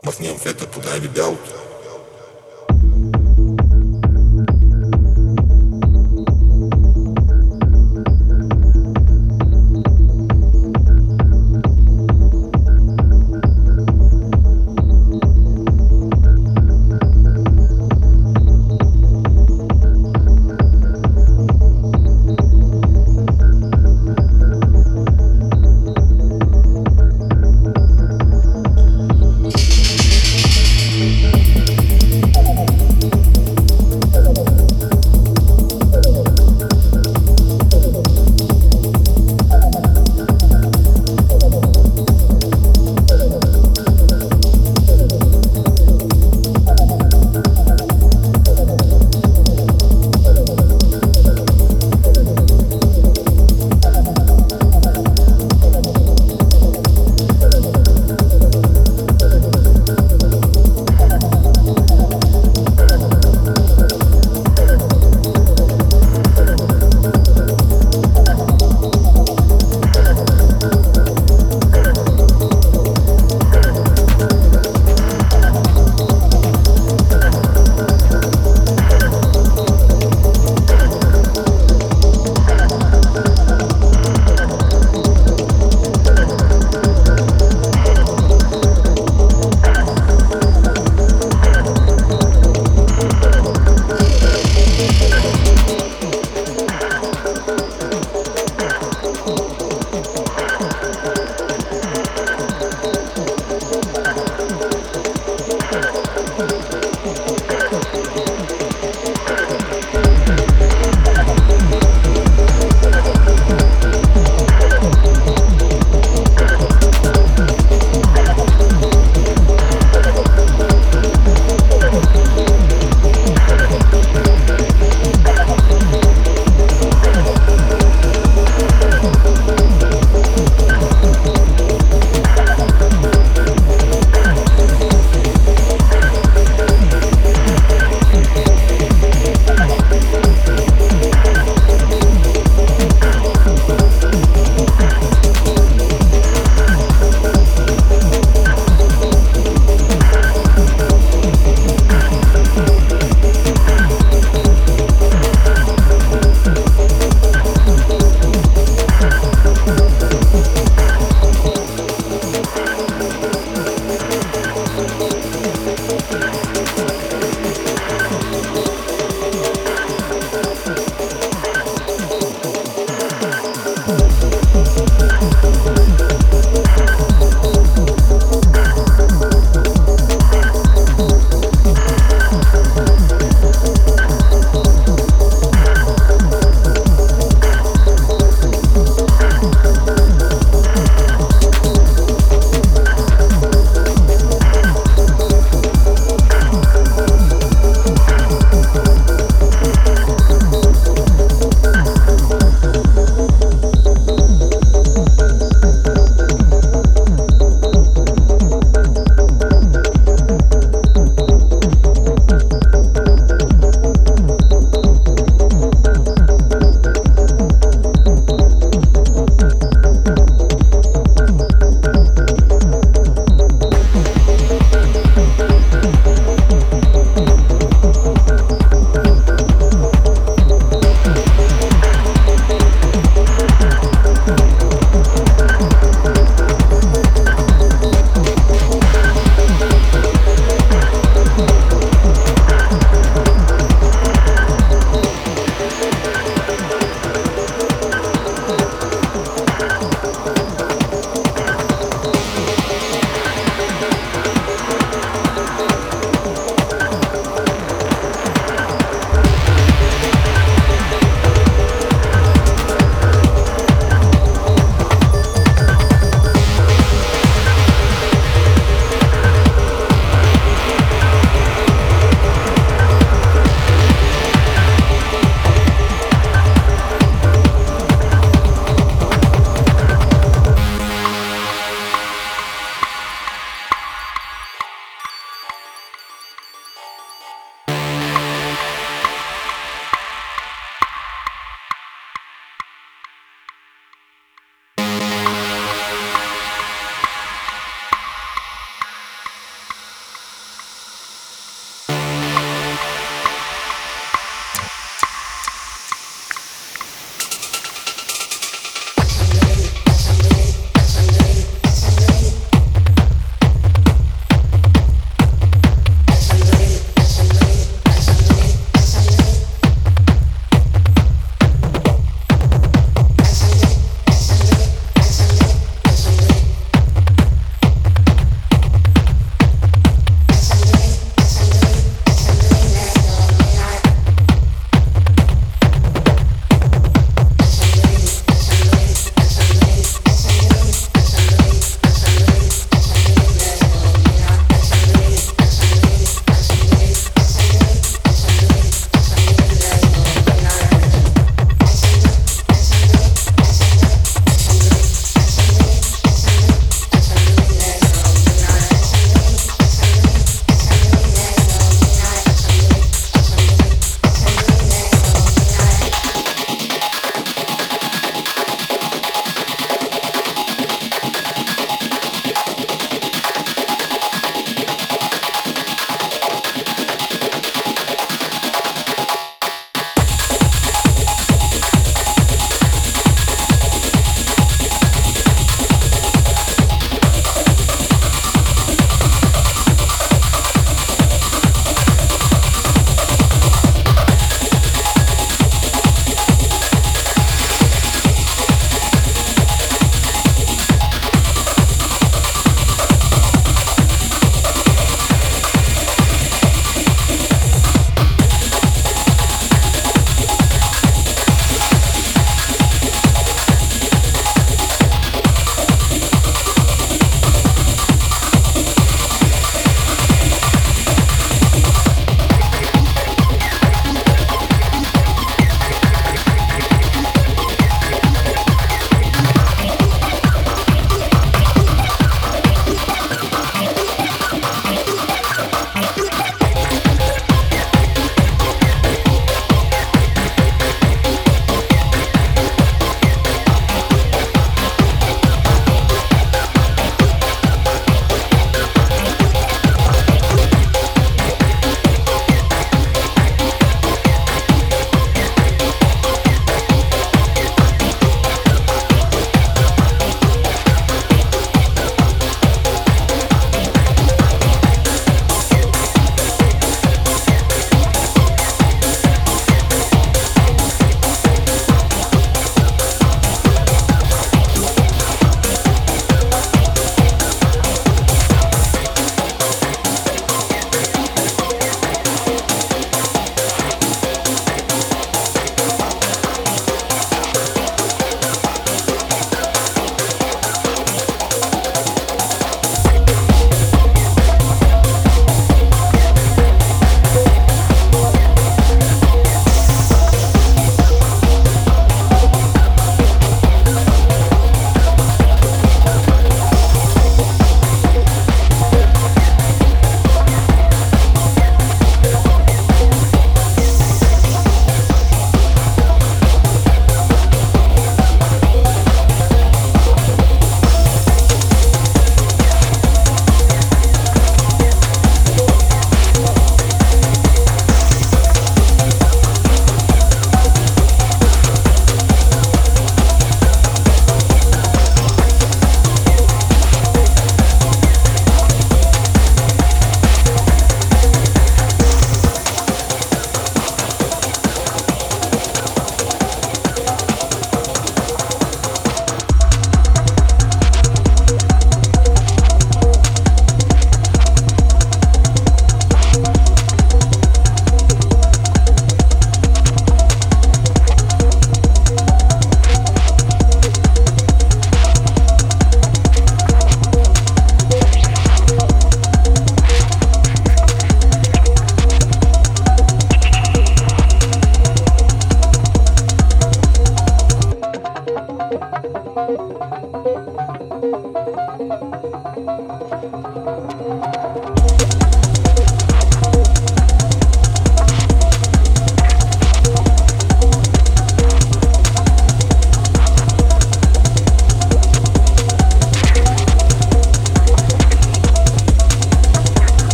Mas nem um op het ir de.